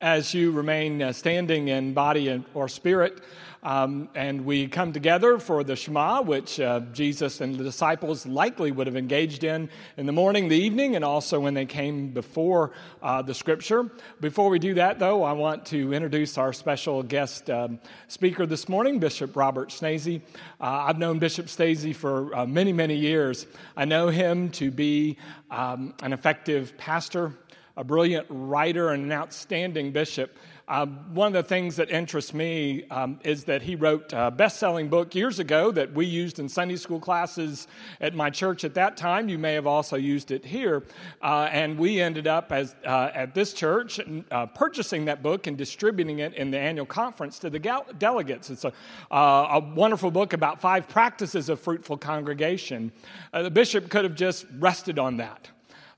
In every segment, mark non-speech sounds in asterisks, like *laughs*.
as you remain uh, standing in body or spirit. Um, and we come together for the Shema, which uh, Jesus and the disciples likely would have engaged in in the morning, the evening, and also when they came before uh, the scripture. Before we do that, though, I want to introduce our special guest um, speaker this morning, Bishop Robert Schnase. Uh, I've known Bishop Schnase for uh, many, many years. I know him to be um, an effective pastor a brilliant writer and an outstanding bishop. Um, one of the things that interests me um, is that he wrote a best selling book years ago that we used in Sunday school classes at my church at that time. You may have also used it here. Uh, and we ended up as, uh, at this church uh, purchasing that book and distributing it in the annual conference to the gal- delegates. It's a, uh, a, wonderful book about five practices of fruitful congregation. Uh, the bishop could have just rested on that.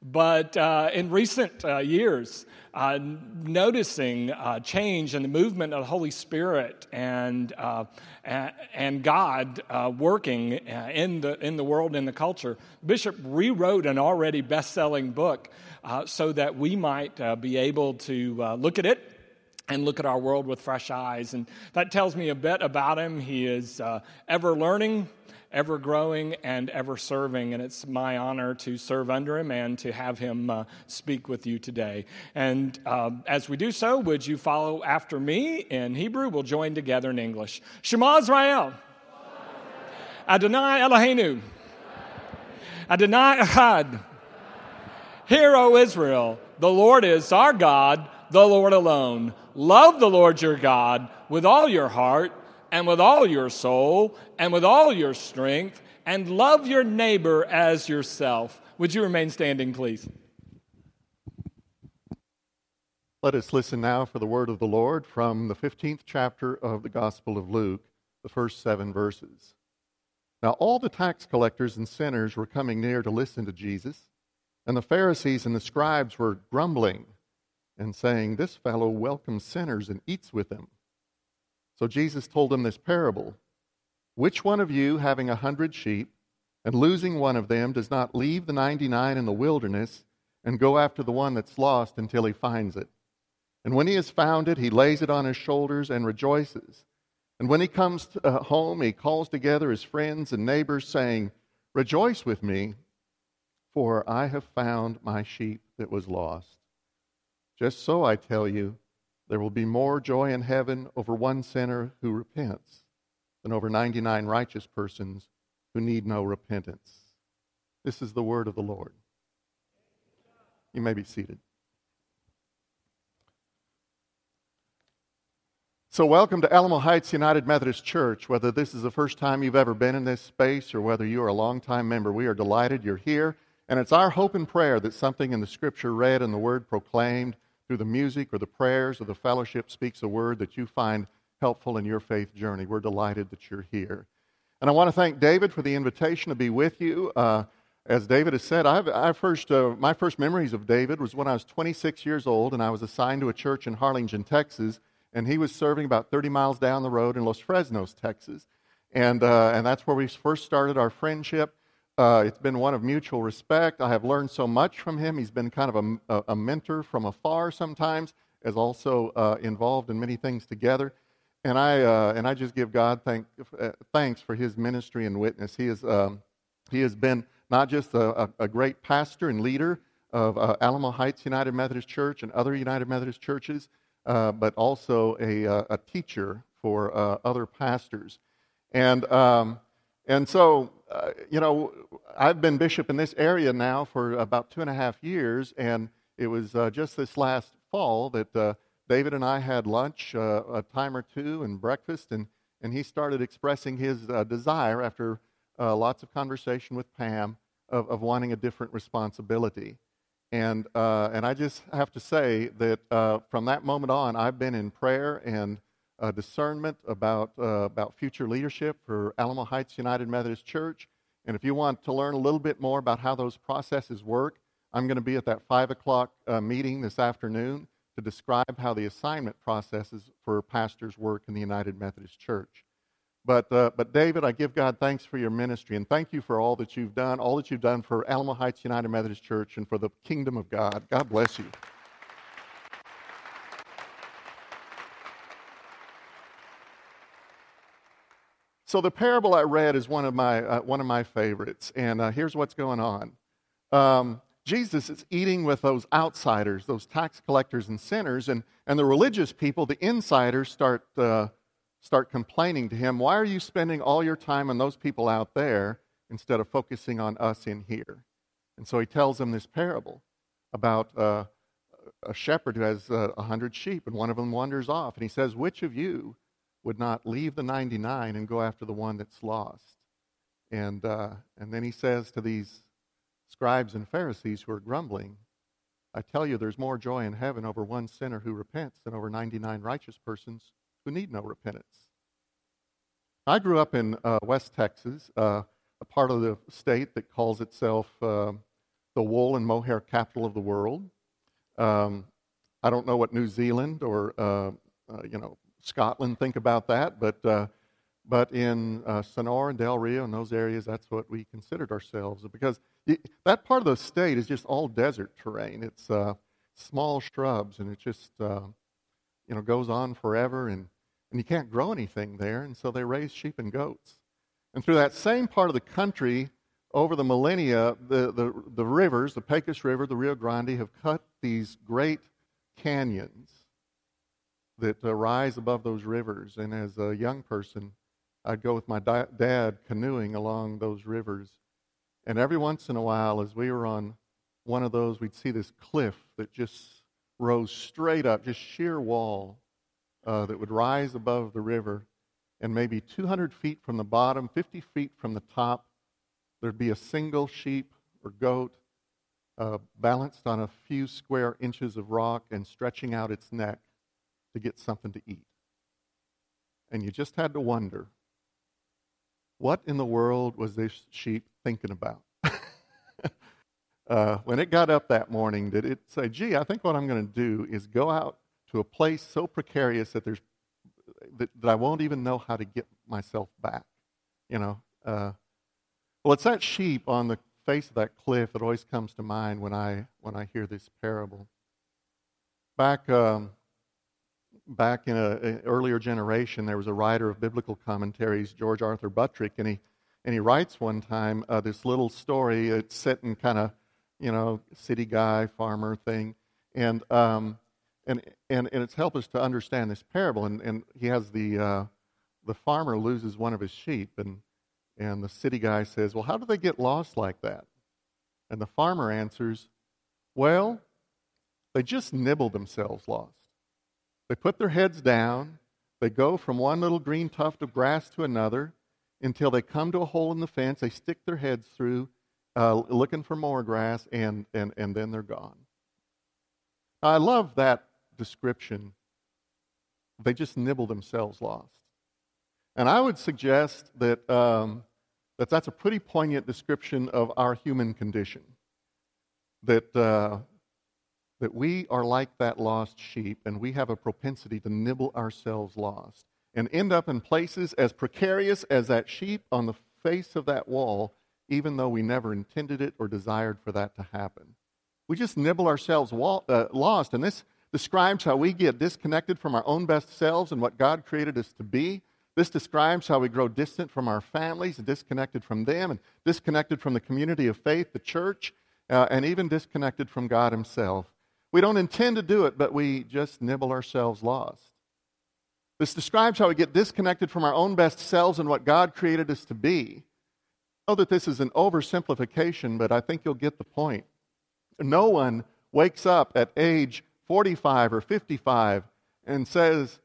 But uh, in recent uh, years, uh, noticing uh, change in the movement of the Holy Spirit and, uh, and God uh, working in, the, in the world, in the culture, Bishop rewrote an already best selling book so that we might be able to look at it and look at our world with fresh eyes. And that tells me a bit about him. He is ever learning, ever growing and ever serving. And it's my honor to serve under him and to have him uh, speak with you today. And uh, as we do so, would you follow after me in Hebrew? We'll join together in English. Shema Israel. Adonai Eloheinu. Adonai Echad. Hear, O Israel, the Lord is our God, the Lord alone. Love the Lord your God with all your heart and with all your soul and with all your strength, and love your neighbor as yourself. Would you remain standing, please? Let us listen now for the word of the Lord from the 15th chapter of the Gospel of Luke, the first seven verses. Now, all the tax collectors and sinners were coming near to listen to Jesus, and the Pharisees and the scribes were grumbling and saying, This fellow welcomes sinners and eats with them. So Jesus told them this parable Which one of you, having a hundred sheep, and losing one of them, does not leave the 99 in the wilderness and go after the one that's lost until he finds it? And when he has found it, he lays it on his shoulders and rejoices. And when he comes to, uh, home, he calls together his friends and neighbors, saying, Rejoice with me, for I have found my sheep that was lost. Just so I tell you, there will be more joy in heaven over one sinner who repents than over 99 righteous persons who need no repentance. This is the word of the Lord. You may be seated. So, welcome to Alamo Heights United Methodist Church. Whether this is the first time you've ever been in this space or whether you are a longtime member, we are delighted you're here. And it's our hope and prayer that something in the scripture read and the word proclaimed through the music or the prayers or the fellowship speaks a word that you find helpful in your faith journey. We're delighted that you're here. And I want to thank David for the invitation to be with you. Uh, as David has said, I've, I first, uh, my first memories of David was when I was 26 years old and I was assigned to a church in Harlingen, Texas, and he was serving about 30 miles down the road in Los Fresnos, Texas. And, uh, and that's where we first started our friendship. Uh, it's been one of mutual respect. I have learned so much from him. He's been kind of a, a mentor from afar sometimes, as also uh, involved in many things together. And I, uh, and I just give God thank, uh, thanks for his ministry and witness. He, is, um, he has been not just a, a great pastor and leader of uh, Alamo Heights United Methodist Church and other United Methodist churches, uh, but also a, a teacher for other pastors. And, um, and so uh, you know, I've been bishop in this area now for about two and a half years, and it was uh, just this last fall that uh, David and I had lunch uh, a time or two and breakfast, and, and he started expressing his uh, desire after lots of conversation with Pam of, of wanting a different responsibility. And, and I just have to say that from that moment on, I've been in prayer and uh, discernment about, uh, about future leadership for Alamo Heights United Methodist Church. And if you want to learn a little bit more about how those processes work, I'm going to be at that 5 o'clock uh, meeting this afternoon to describe how the assignment processes for pastors work in the United Methodist Church. But, uh, but David, I give God thanks for your ministry and thank you for all that you've done, all that you've done for Alamo Heights United Methodist Church and for the kingdom of God. God bless you. So the parable I read is one of my, uh, one of my favorites. And uh, here's what's going on um, Jesus is eating with those outsiders, those tax collectors and sinners. And, and the religious people, the insiders, start, uh, start complaining to him, Why are you spending all your time on those people out there instead of focusing on us in here? And so he tells them this parable about uh, a shepherd who has uh, a uh, hundred sheep, and one of them wanders off. And he says, Which of you would not leave the 99 and go after the one that's lost? And, uh, and then he says to these scribes and Pharisees who are grumbling, I tell you, there's more joy in heaven over one sinner who repents than over 99 righteous persons who need no repentance. I grew up in uh, West Texas, uh, a part of the state that calls itself uh, the wool and mohair capital of the world. Um, I don't know what New Zealand or uh, uh, you know Scotland think about that, but uh, but in uh, Sonora and Del Rio and those areas, that's what we considered ourselves because that part of the state is just all desert terrain. It's uh, small shrubs, and it just uh, you know goes on forever, and and you can't grow anything there, and so they raise sheep and goats. And through that same part of the country, over the millennia, the, the, the rivers, the Pecos River, the Rio Grande, have cut these great canyons that uh, rise above those rivers. And as a young person, I'd go with my da- dad canoeing along those rivers. And every once in a while, as we were on one of those, we'd see this cliff that just rose straight up, just sheer wall uh, that would rise above the river. And maybe 200 feet from the bottom, 50 feet from the top, there'd be a single sheep or goat uh, balanced on a few square inches of rock and stretching out its neck to get something to eat. And you just had to wonder what in the world was this sheep thinking about? *laughs* uh, when it got up that morning, did it say, gee, I think what I'm going to do is go out to a place so precarious that, there's, that, that I won't even know how to get myself back? You know, uh, well, it's that sheep on the face of that cliff that always comes to mind when I, when I hear this parable. Back, um, back in an earlier generation, there was a writer of biblical commentaries, George Arthur Buttrick, and he, and he writes one time uh, this little story. It's set in kind of, you know, city guy, farmer thing. And, um, and, and, and it's helped us to understand this parable. And, and he has the, uh, the farmer loses one of his sheep, and and the city guy says, Well, how do they get lost like that? And the farmer answers, Well, they just nibble themselves lost. They put their heads down, they go from one little green tuft of grass to another until they come to a hole in the fence. They stick their heads through, uh, looking for more grass, and, and, and then they're gone. I love that description. They just nibble themselves lost. And I would suggest that um, that that's a pretty poignant description of our human condition. That, uh, that we are like that lost sheep, and we have a propensity to nibble ourselves lost and end up in places as precarious as that sheep on the face of that wall, even though we never intended it or desired for that to happen. We just nibble ourselves uh, lost, and this describes how we get disconnected from our own best selves and what God created us to be this describes how we grow distant from our families and disconnected from them and disconnected from the community of faith, the church, uh, and even disconnected from God Himself. We don't intend to do it, but we just nibble ourselves lost. This describes how we get disconnected from our own best selves and what God created us to be. I know that this is an oversimplification, but I think you'll get the point. No one wakes up at age 45 or 55 and says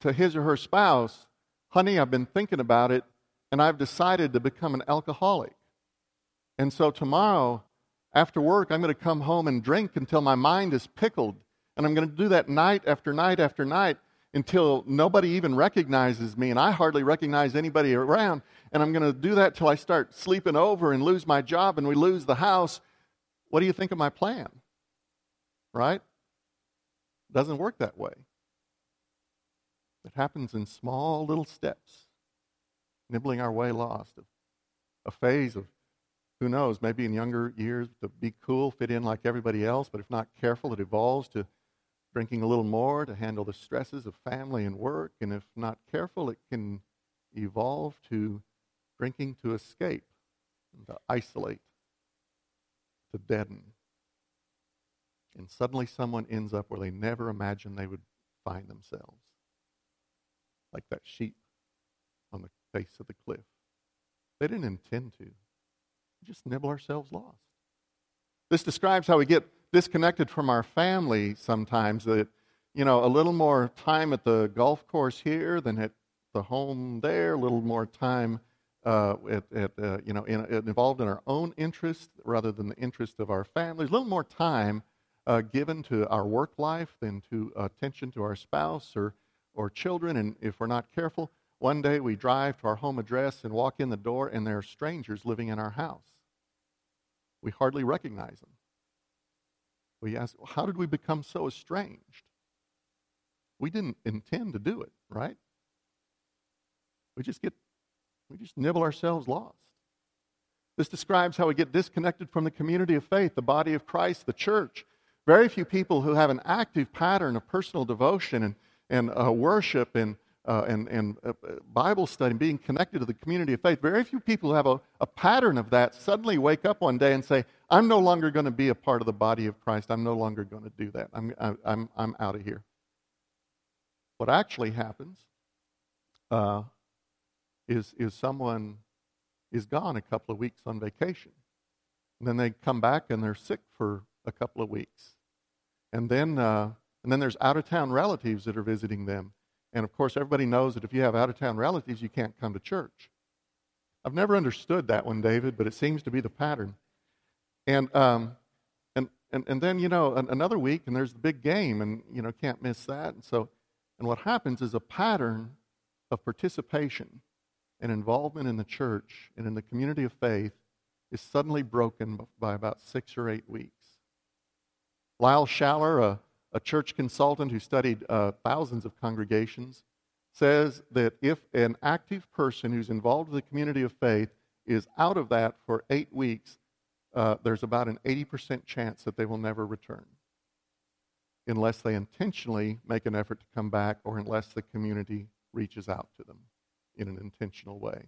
to his or her spouse, honey, I've been thinking about it and I've decided to become an alcoholic. And so tomorrow, after work, I'm going to come home and drink until my mind is pickled. And I'm going to do that night after night after night until nobody even recognizes me and I hardly recognize anybody around. And I'm going to do that till I start sleeping over and lose my job and we lose the house. What do you think of my plan? Right? Doesn't work that way. It happens in small little steps, nibbling our way lost. A phase of, who knows, maybe in younger years to be cool, fit in like everybody else, but if not careful, it evolves to drinking a little more to handle the stresses of family and work. And if not careful, it can evolve to drinking to escape, to isolate, to deaden. And suddenly someone ends up where they never imagined they would find themselves. Like that sheep on the face of the cliff. They didn't intend to. Just nibble ourselves lost. This describes how we get disconnected from our family sometimes. That, you know, a little more time at the golf course here than at the home there, a little more time uh, at, at uh, you know, in, involved in our own interest rather than the interest of our families, a little more time uh, given to our work life than to attention to our spouse or, or children. And if we're not careful, one day we drive to our home address and walk in the door, and there are strangers living in our house. We hardly recognize them. We ask, how did we become so estranged? We didn't intend to do it, right? We just get, we just nibble ourselves lost. This describes how we get disconnected from the community of faith, the body of Christ, the church. Very few people who have an active pattern of personal devotion and, and uh, worship and, uh, and, and uh, Bible study, being connected to the community of faith, very few people who have a, a pattern of that suddenly wake up one day and say, I'm no longer going to be a part of the body of Christ. I'm no longer going to do that. I'm, I'm, I'm out of here. What actually happens uh, is, is someone is gone a couple of weeks on vacation. And then they come back and they're sick for a couple of weeks. And then, uh, and then there's out of town relatives that are visiting them. And of course, everybody knows that if you have out of town relatives, you can't come to church. I've never understood that one, David, but it seems to be the pattern. And, um, and, and, and then, you know, another week, and there's the big game, and, you know, can't miss that. And so, and what happens is a pattern of participation and involvement in the church and in the community of faith is suddenly broken by about six or eight weeks. Lyle Schaller, a, a church consultant who studied uh, thousands of congregations, says that if an active person who's involved in the community of faith is out of that for eight weeks, uh, there's about an 80% chance that they will never return unless they intentionally make an effort to come back or unless the community reaches out to them in an intentional way.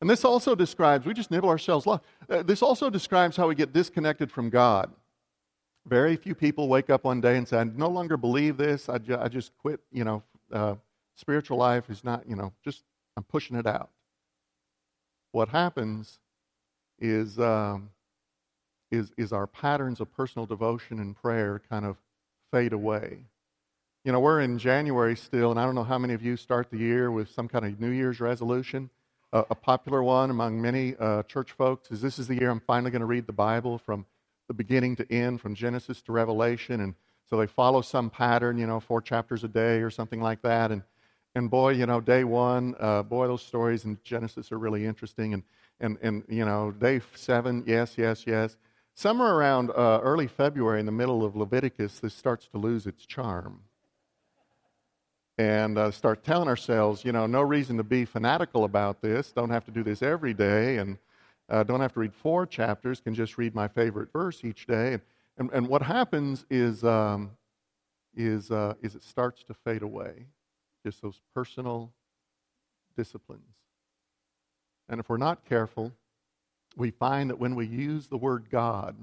And this also describes, we just nibble ourselves. Uh, this also describes how we get disconnected from God. Very few people wake up one day and say, I no longer believe this. I, ju- I just quit, you know, uh, spiritual life is not, you know, just, I'm pushing it out. What happens is, um, is, is our patterns of personal devotion and prayer kind of fade away. You know, we're in January still, and I don't know how many of you start the year with some kind of New Year's resolution. Uh, a popular one among many uh, church folks is this is the year I'm finally going to read the Bible from the beginning to end, from Genesis to Revelation. And so they follow some pattern, you know, four chapters a day or something like that. And, and boy, you know, day one, uh, boy, those stories in Genesis are really interesting. And, and, and you know, day seven, yes, yes, yes. Somewhere around uh, early February, in the middle of Leviticus, this starts to lose its charm and uh, start telling ourselves, you know, no reason to be fanatical about this. Don't have to do this every day, and uh, don't have to read four chapters. Can just read my favorite verse each day. And, and, and what happens is, um, is, uh, is it starts to fade away. Just those personal disciplines. And if we're not careful, we find that when we use the word God,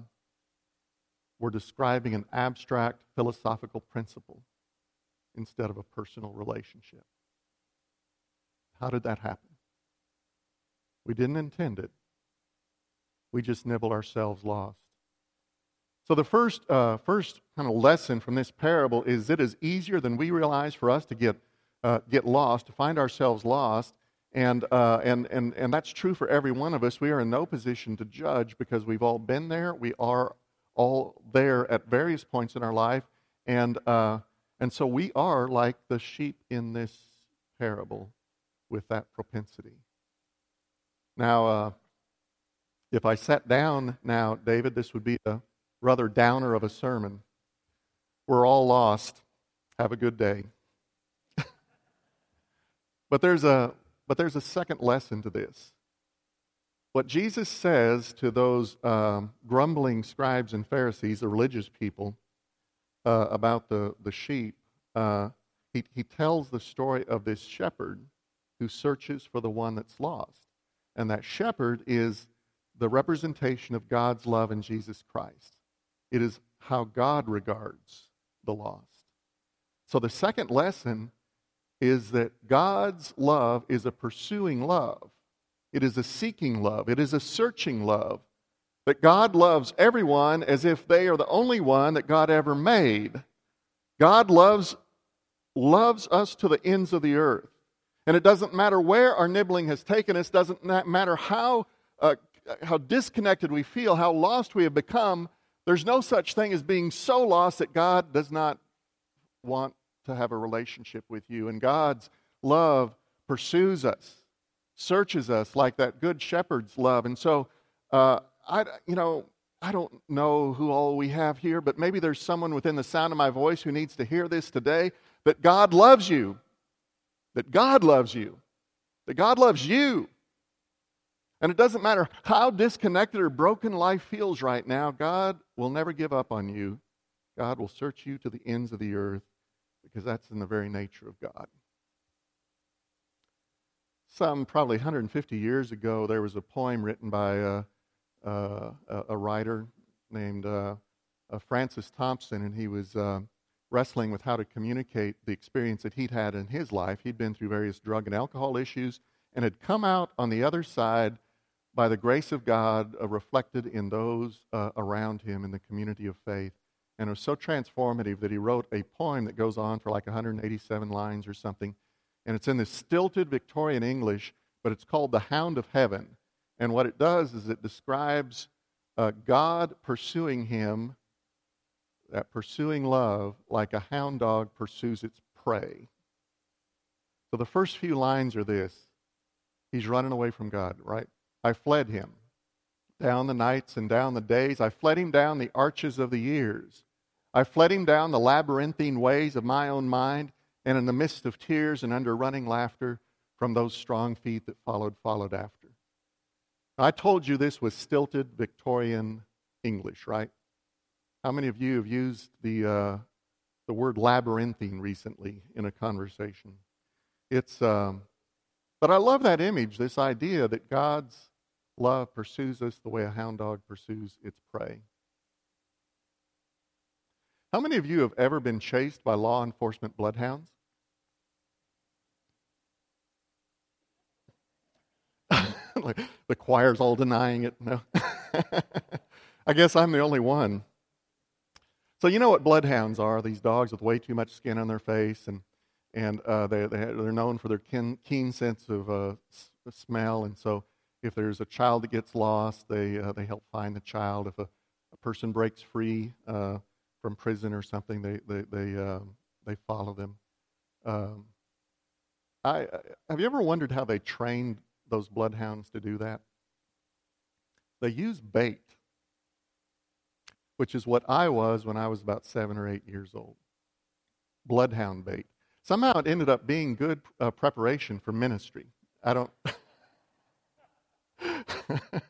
we're describing an abstract philosophical principle instead of a personal relationship. How did that happen? We didn't intend it. We just nibble ourselves lost. So the first, uh, first kind of lesson from this parable is it is easier than we realize for us to get, uh, get lost, to find ourselves lost. And, uh, and, and, and that's true for every one of us. We are in no position to judge because we've all been there. We are all there at various points in our life. And, uh, and so we are like the sheep in this parable with that propensity. Now, uh, if I sat down now, David, this would be a rather downer of a sermon. We're all lost. Have a good day. *laughs* but there's a but there's a second lesson to this. What Jesus says to those um, grumbling scribes and Pharisees, the religious people, uh, about the, the sheep, uh, he, he tells the story of this shepherd who searches for the one that's lost. And that shepherd is the representation of God's love in Jesus Christ. It is how God regards the lost. So the second lesson is that God's love is a pursuing love. It is a seeking love. It is a searching love. That God loves everyone as if they are the only one that God ever made. God loves, loves us to the ends of the earth. And it doesn't matter where our nibbling has taken us, doesn't matter how, uh, how disconnected we feel, how lost we have become. There's no such thing as being so lost that God does not want to have a relationship with you. And God's love pursues us, searches us like that good shepherd's love. And so, uh, I, you know, I don't know who all we have here, but maybe there's someone within the sound of my voice who needs to hear this today that God loves you that God loves you, that God loves you. And it doesn't matter how disconnected or broken life feels right now, God will never give up on you. God will search you to the ends of the earth because that's in the very nature of God. Some probably 150 years ago, there was a poem written by a, a, a writer named uh, uh, Francis Thompson, and he was uh, wrestling with how to communicate the experience that he'd had in his life. He'd been through various drug and alcohol issues and had come out on the other side by the grace of God uh, reflected in those uh, around him in the community of faith. And it was so transformative that he wrote a poem that goes on for like 187 lines or something. And it's in this stilted Victorian English, but it's called The Hound of Heaven. And what it does is it describes uh, God pursuing him that pursuing love like a hound dog pursues its prey. So the first few lines are this He's running away from God, right? I fled him down the nights and down the days. I fled him down the arches of the years. I fled him down the labyrinthine ways of my own mind, and in the midst of tears and under running laughter from those strong feet that followed, followed after. I told you this was stilted Victorian English, right? How many of you have used the, uh, the word labyrinthine recently in a conversation? It's, um, but I love that image, this idea that God's love pursues us the way a hound dog pursues its prey. How many of you have ever been chased by law enforcement bloodhounds? *laughs* the choir's all denying it. No. *laughs* I guess I'm the only one. So you know what bloodhounds are? These dogs with way too much skin on their face, and and uh, they, they are known for their keen, keen sense of uh, smell. And so, if there's a child that gets lost, they uh, they help find the child. If a, a person breaks free uh, from prison or something, they they they um, they follow them. Um, I have you ever wondered how they trained those bloodhounds to do that? They use bait which is what I was when I was about seven or eight years old. Bloodhound bait. Somehow it ended up being good uh, preparation for ministry. I don't. *laughs* *laughs*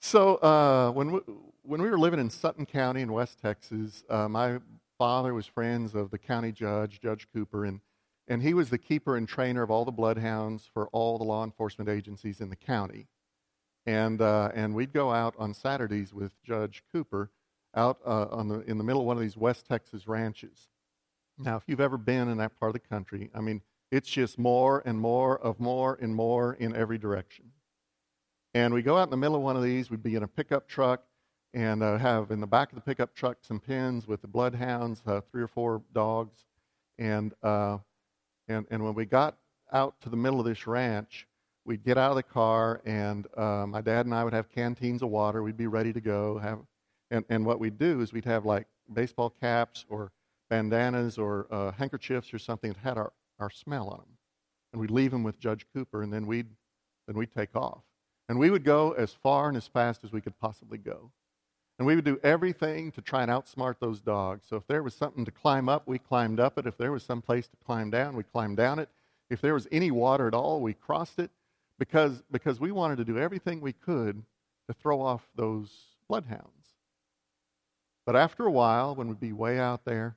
so uh, when we, when we were living in Sutton County in West Texas, uh, my father was friends of the county judge, Judge Cooper, and and he was the keeper and trainer of all the bloodhounds for all the law enforcement agencies in the county. And, uh, and we'd go out on Saturdays with Judge Cooper out uh, on the, in the middle of one of these West Texas ranches. Now, if you've ever been in that part of the country, I mean, it's just more and more of more and more in every direction. And we go out in the middle of one of these, we'd be in a pickup truck and uh, have in the back of the pickup truck some pins with the bloodhounds, uh, three or four dogs. And, uh, and, and when we got out to the middle of this ranch, we'd get out of the car, and uh, my dad and I would have canteens of water. We'd be ready to go. Have, and, and what we'd do is we'd have like baseball caps or bandanas or uh, handkerchiefs or something that had our, our smell on them. And we'd leave them with Judge Cooper, and then we'd, then we'd take off. And we would go as far and as fast as we could possibly go. And we would do everything to try and outsmart those dogs. So if there was something to climb up, we climbed up it. If there was some place to climb down, we climbed down it. If there was any water at all, we crossed it because, because we wanted to do everything we could to throw off those bloodhounds. But after a while, when we'd be way out there,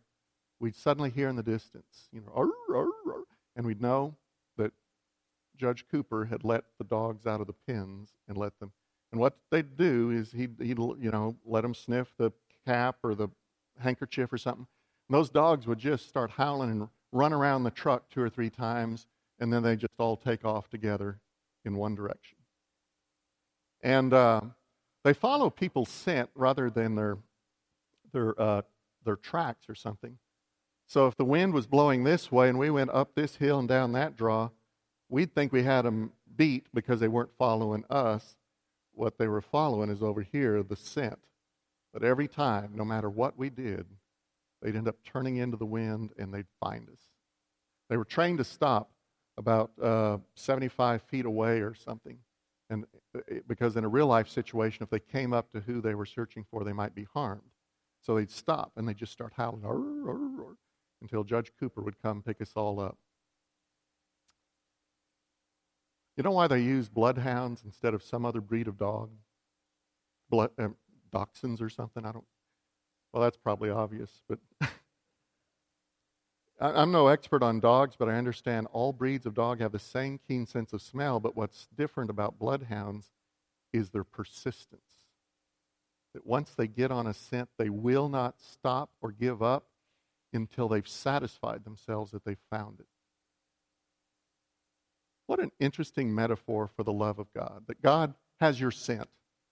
we'd suddenly hear in the distance, you know, arr, arr, arr, and we'd know Judge Cooper had let the dogs out of the pens and let them. And what they'd do is he'd, he'd you know, let them sniff the cap or the handkerchief or something. And those dogs would just start howling and run around the truck two or three times, and then they just all take off together in one direction. And uh, they follow people's scent rather than their their uh, their tracks or something. So if the wind was blowing this way and we went up this hill and down that draw, we'd think we had them beat because they weren't following us. What they were following is over here, the scent. But every time, no matter what we did, they'd end up turning into the wind and they'd find us. They were trained to stop about uh, 75 feet away or something. And uh, because in a real life situation, if they came up to who they were searching for, they might be harmed. So they'd stop and they'd just start howling until Judge Cooper would come pick us all up. You know why they use bloodhounds instead of some other breed of dog? Blood, uh, dachshunds or something? I don't. Well, that's probably obvious, but *laughs* I'm no expert on dogs, but I understand all breeds of dog have the same keen sense of smell. But what's different about bloodhounds is their persistence. That once they get on a scent, they will not stop or give up until they've satisfied themselves that they've found it. What an interesting metaphor for the love of God. That God has your scent,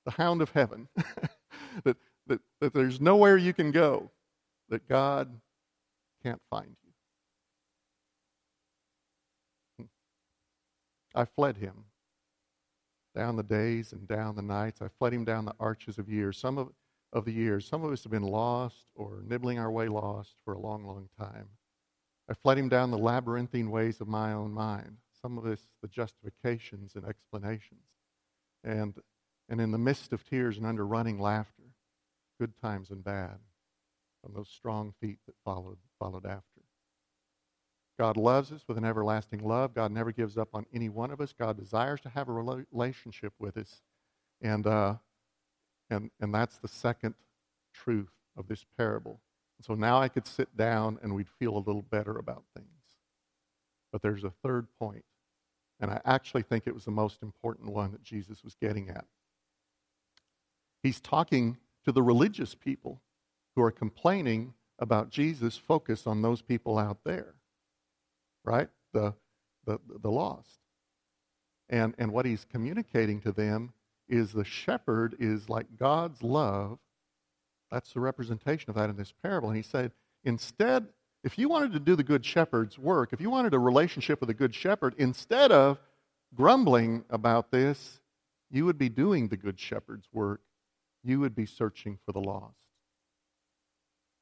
the hound of heaven, *laughs* that, that, that there's nowhere you can go that God can't find you. Hmm. I fled him down the days and down the nights. I fled him down the arches of years. Some of, of the years, some of us have been lost or nibbling our way lost for a long, long time. I fled him down the labyrinthine ways of my own mind. Some of us, the justifications and explanations. And, and in the midst of tears and under running laughter, good times and bad, from those strong feet that followed, followed after. God loves us with an everlasting love. God never gives up on any one of us. God desires to have a relationship with us. And, uh, and, and that's the second truth of this parable. So now I could sit down and we'd feel a little better about things. But there's a third point, and I actually think it was the most important one that Jesus was getting at. He's talking to the religious people who are complaining about Jesus' focus on those people out there right? The, the, the lost. And, and what he's communicating to them is the shepherd is like God's love. That's the representation of that in this parable. And he said, instead, if you wanted to do the good shepherd's work, if you wanted a relationship with a good shepherd, instead of grumbling about this, you would be doing the good shepherd's work. You would be searching for the lost.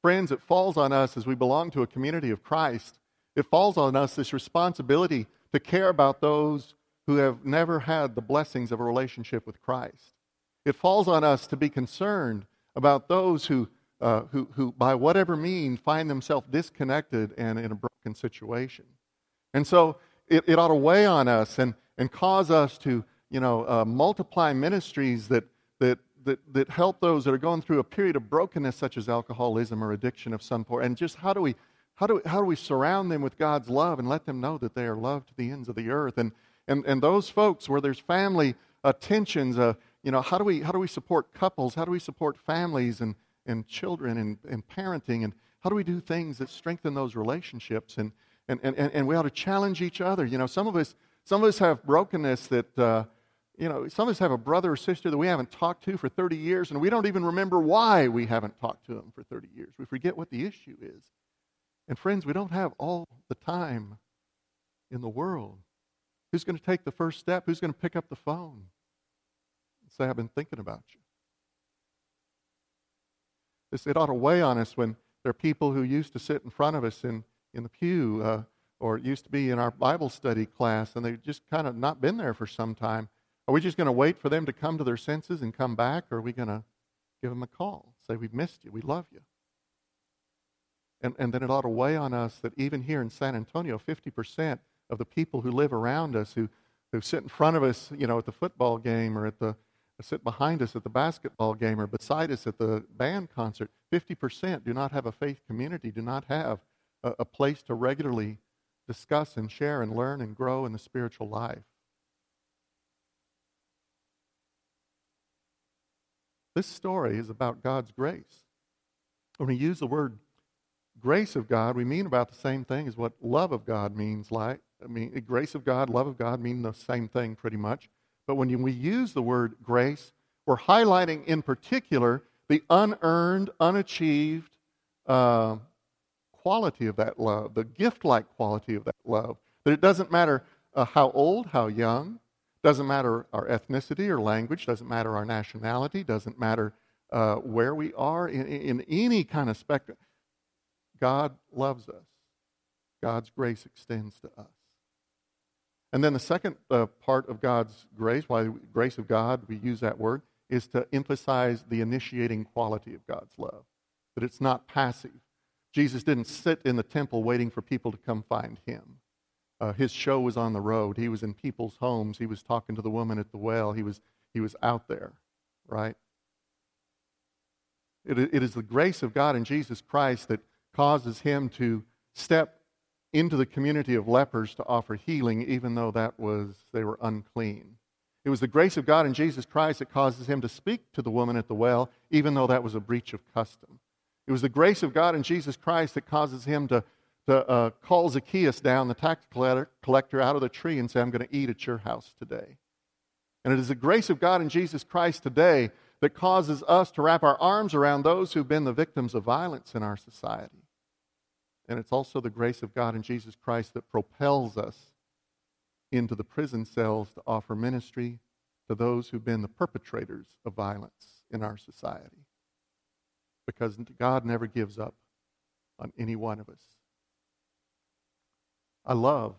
Friends, it falls on us as we belong to a community of Christ it falls on us this responsibility to care about those who have never had the blessings of a relationship with Christ. It falls on us to be concerned about those who, uh, who, who, by whatever means, find themselves disconnected and in a broken situation. And so it, it ought to weigh on us and, and cause us to, you know, uh, multiply ministries that, that, that, that help those that are going through a period of brokenness, such as alcoholism or addiction of some sort. And just how do we how do, we, how do we surround them with God's love and let them know that they are loved to the ends of the earth? And, and, and those folks where there's family uh, tensions, uh, you know, how do, we, how do we support couples? How do we support families and, and children and, and parenting? And how do we do things that strengthen those relationships? And, and, and, and we ought to challenge each other. You know, some of us, some of us have brokenness that, uh, you know, some of us have a brother or sister that we haven't talked to for 30 years, and we don't even remember why we haven't talked to them for 30 years. We forget what the issue is. And friends, we don't have all the time in the world. Who's going to take the first step? Who's going to pick up the phone and say, I've been thinking about you? This, it ought to weigh on us when there are people who used to sit in front of us in, in the pew uh, or used to be in our Bible study class and they've just kind of not been there for some time. Are we just going to wait for them to come to their senses and come back, or are we going to give them a call? Say, We've missed you. We love you. And, and then it ought to weigh on us that even here in San Antonio, 50% of the people who live around us, who, who sit in front of us, you know, at the football game or at the, sit behind us at the basketball game or beside us at the band concert. 50% do not have a faith community, do not have a, a place to regularly discuss and share and learn and grow in the spiritual life. This story is about God's grace. When we use the word grace of God, we mean about the same thing as what love of God means like. I mean, grace of God, love of God mean the same thing pretty much. But when we use the word grace, we're highlighting in particular the unearned, unachieved uh, quality of that love, the gift like quality of that love. That it doesn't matter uh, how old, how young, doesn't matter our ethnicity or language, doesn't matter our nationality, doesn't matter uh, where we are in, in any kind of spectrum. God loves us. God's grace extends to us. And then the second uh, part of God's grace, why grace of God, we use that word, is to emphasize the initiating quality of God's love, that it's not passive. Jesus didn't sit in the temple waiting for people to come find him. Uh, his show was on the road. He was in people's homes. He was talking to the woman at the well. He was, he was out there, right? It, it is the grace of God in Jesus Christ that causes him to step into the community of lepers to offer healing, even though that was they were unclean. It was the grace of God in Jesus Christ that causes him to speak to the woman at the well, even though that was a breach of custom. It was the grace of God in Jesus Christ that causes him to, to uh, call Zacchaeus down, the tax collector, out of the tree and say, I'm going to eat at your house today. And it is the grace of God in Jesus Christ today that causes us to wrap our arms around those who've been the victims of violence in our society. And it's also the grace of God in Jesus Christ that propels us into the prison cells to offer ministry to those who've been the perpetrators of violence in our society. Because God never gives up on any one of us. I love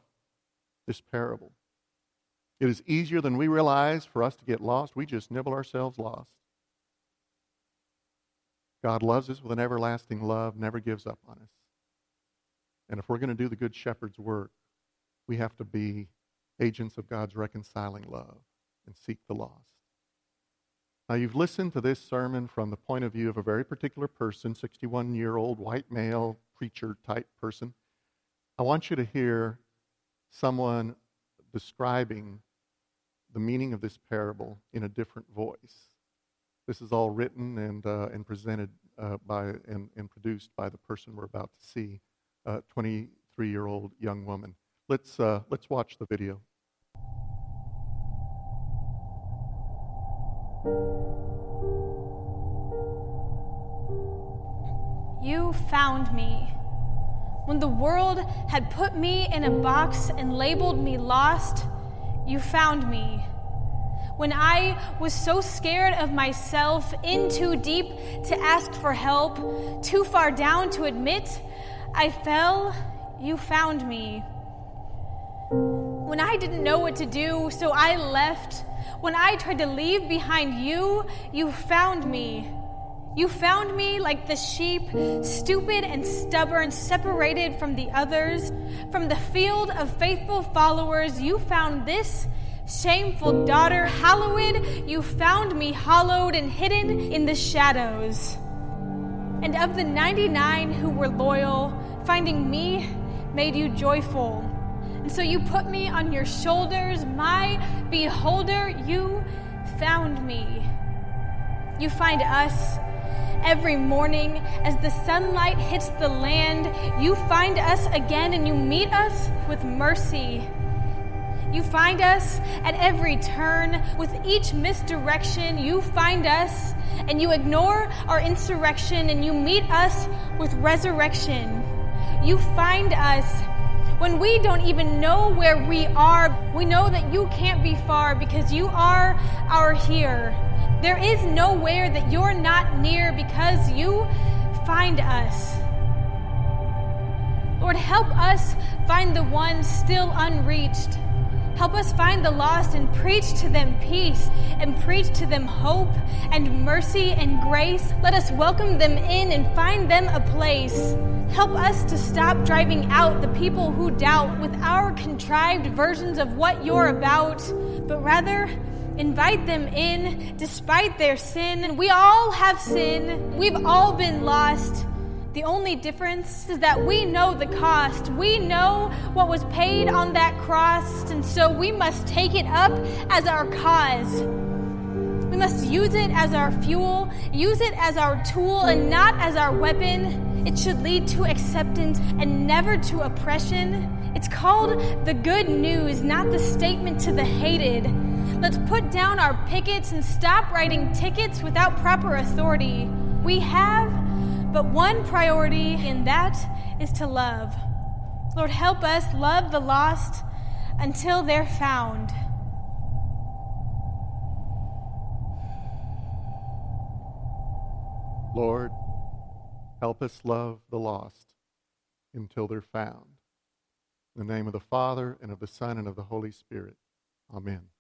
this parable. It is easier than we realize for us to get lost. We just nibble ourselves lost. God loves us with an everlasting love, never gives up on us. And if we're going to do the Good Shepherd's work, we have to be agents of God's reconciling love and seek the lost. Now, you've listened to this sermon from the point of view of a very particular person, 61 year old white male preacher type person. I want you to hear someone describing the meaning of this parable in a different voice. This is all written and, uh, and presented uh, by and, and produced by the person we're about to see, 23 year old young woman. Let's, uh, let's watch the video. You found me. When the world had put me in a box and labeled me lost, you found me. When I was so scared of myself, in too deep to ask for help, too far down to admit I fell, you found me. When I didn't know what to do, so I left. When I tried to leave behind you, you found me. You found me like the sheep, stupid and stubborn, separated from the others. From the field of faithful followers, you found this shameful daughter. Hallowed, you found me hollowed and hidden in the shadows. And of the 99 who were loyal, finding me made you joyful. And so you put me on your shoulders, my beholder, you found me. You find us every morning as the sunlight hits the land. You find us again and you meet us with mercy. You find us at every turn. With each misdirection, you find us and you ignore our insurrection and you meet us with resurrection. You find us when we don't even know where we are, we know that you can't be far because you are our here. There is nowhere that you're not near because you find us. Lord, help us find the ones still unreached. Help us find the lost and preach to them peace and preach to them hope and mercy and grace. Let us welcome them in and find them a place. Help us to stop driving out the people who doubt with our contrived versions of what you're about, but rather invite them in despite their sin. And we all have sin, we've all been lost. The only difference is that we know the cost. We know what was paid on that cross, and so we must take it up as our cause. We must use it as our fuel, use it as our tool, and not as our weapon. It should lead to acceptance and never to oppression. It's called the good news, not the statement to the hated. Let's put down our pickets and stop writing tickets without proper authority. We have but one priority, and that is to love. Lord, help us love the lost until they're found. Lord, help us love the lost until they're found. In the name of the Father, and of the Son, and of the Holy Spirit. Amen.